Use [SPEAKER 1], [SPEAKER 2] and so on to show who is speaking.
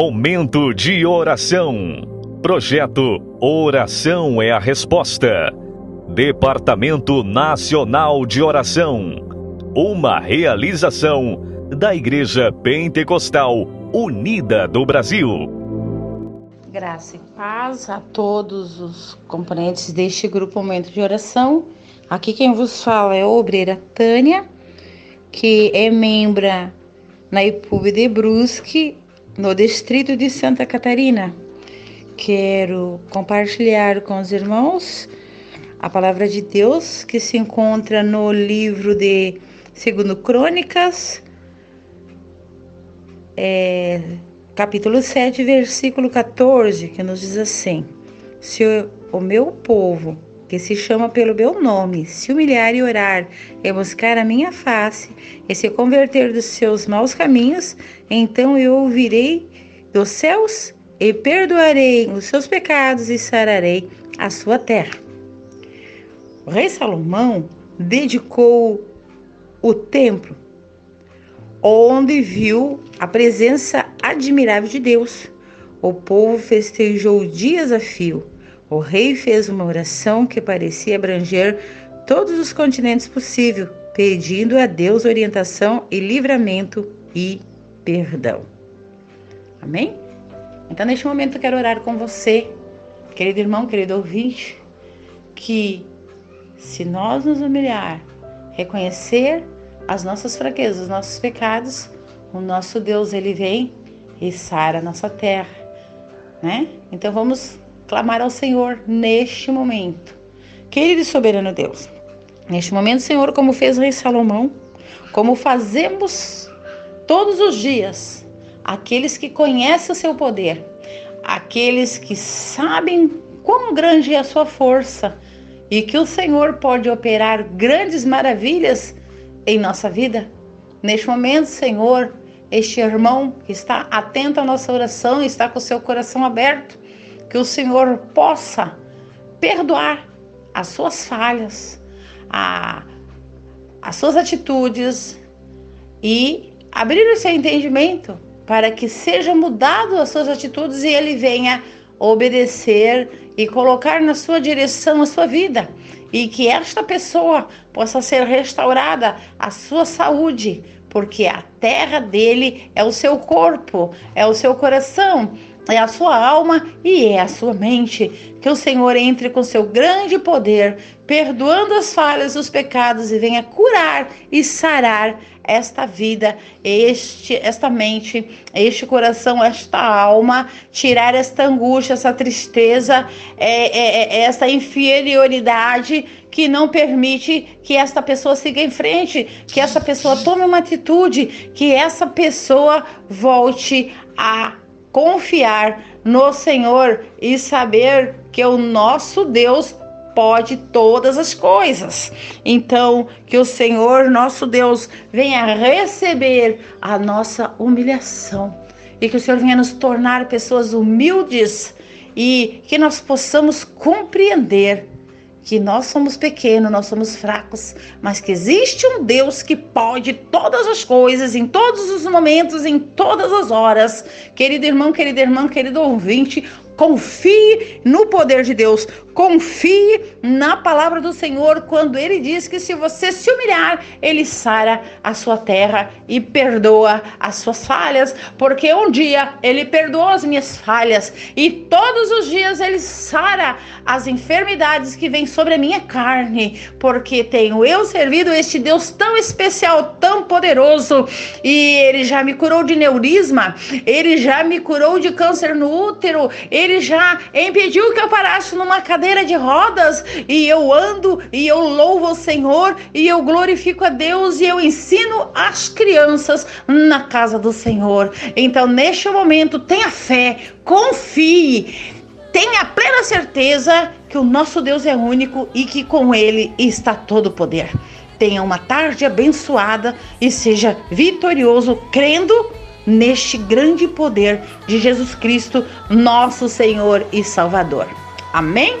[SPEAKER 1] Momento de oração. Projeto Oração é a Resposta. Departamento Nacional de Oração. Uma realização da Igreja Pentecostal Unida do Brasil.
[SPEAKER 2] Graça e paz a todos os componentes deste grupo Momento de Oração. Aqui quem vos fala é a obreira Tânia, que é membra na IPUB de Brusque, no distrito de Santa Catarina. Quero compartilhar com os irmãos a palavra de Deus que se encontra no livro de Segundo Crônicas, é, capítulo 7, versículo 14, que nos diz assim: Se o meu povo, que se chama pelo meu nome, se humilhar e orar, e buscar a minha face, e se converter dos seus maus caminhos, então eu ouvirei dos céus e perdoarei os seus pecados e sararei a sua terra. O rei Salomão dedicou o templo, onde viu a presença admirável de Deus. O povo festejou dias a fio. O rei fez uma oração que parecia abranger todos os continentes possíveis, pedindo a Deus orientação e livramento e perdão. Amém? Então, neste momento, eu quero orar com você, querido irmão, querido ouvinte, que se nós nos humilhar, reconhecer as nossas fraquezas, os nossos pecados, o nosso Deus, ele vem e sara a nossa terra, né? Então, vamos clamar ao Senhor neste momento. Querido e soberano Deus, neste momento, Senhor, como fez o rei Salomão, como fazemos todos os dias, aqueles que conhecem o seu poder, aqueles que sabem quão grande é a sua força e que o Senhor pode operar grandes maravilhas em nossa vida. Neste momento, Senhor, este irmão que está atento à nossa oração, está com o seu coração aberto, que o Senhor possa perdoar as suas falhas, a, as suas atitudes e abrir o seu entendimento para que seja mudado as suas atitudes e ele venha obedecer e colocar na sua direção a sua vida e que esta pessoa possa ser restaurada a sua saúde, porque a terra dele é o seu corpo, é o seu coração, é a sua alma e é a sua mente. Que o Senhor entre com seu grande poder, perdoando as falhas, os pecados e venha curar e sarar esta vida, este, esta mente, este coração, esta alma, tirar esta angústia, essa tristeza, é, é, é, essa inferioridade que não permite que esta pessoa siga em frente, que essa pessoa tome uma atitude, que essa pessoa volte a confiar no Senhor e saber que o nosso Deus pode todas as coisas. Então, que o Senhor, nosso Deus, venha receber a nossa humilhação e que o Senhor venha nos tornar pessoas humildes e que nós possamos compreender que nós somos pequenos, nós somos fracos, mas que existe um Deus que pode todas as coisas, em todos os momentos, em todas as horas. Querido irmão, querida irmã, querido ouvinte, Confie no poder de Deus, confie na palavra do Senhor quando ele diz que se você se humilhar, ele sara a sua terra e perdoa as suas falhas, porque um dia ele perdoou as minhas falhas e todos os dias ele sara as enfermidades que vêm sobre a minha carne, porque tenho eu servido este Deus tão especial, tão poderoso, e ele já me curou de neurisma, ele já me curou de câncer no útero, ele ele já impediu que eu parasse numa cadeira de rodas e eu ando e eu louvo o Senhor e eu glorifico a Deus e eu ensino as crianças na casa do Senhor. Então, neste momento, tenha fé, confie, tenha plena certeza que o nosso Deus é único e que com ele está todo o poder. Tenha uma tarde abençoada e seja vitorioso crendo neste grande poder de Jesus Cristo, nosso Senhor e Salvador. Amém?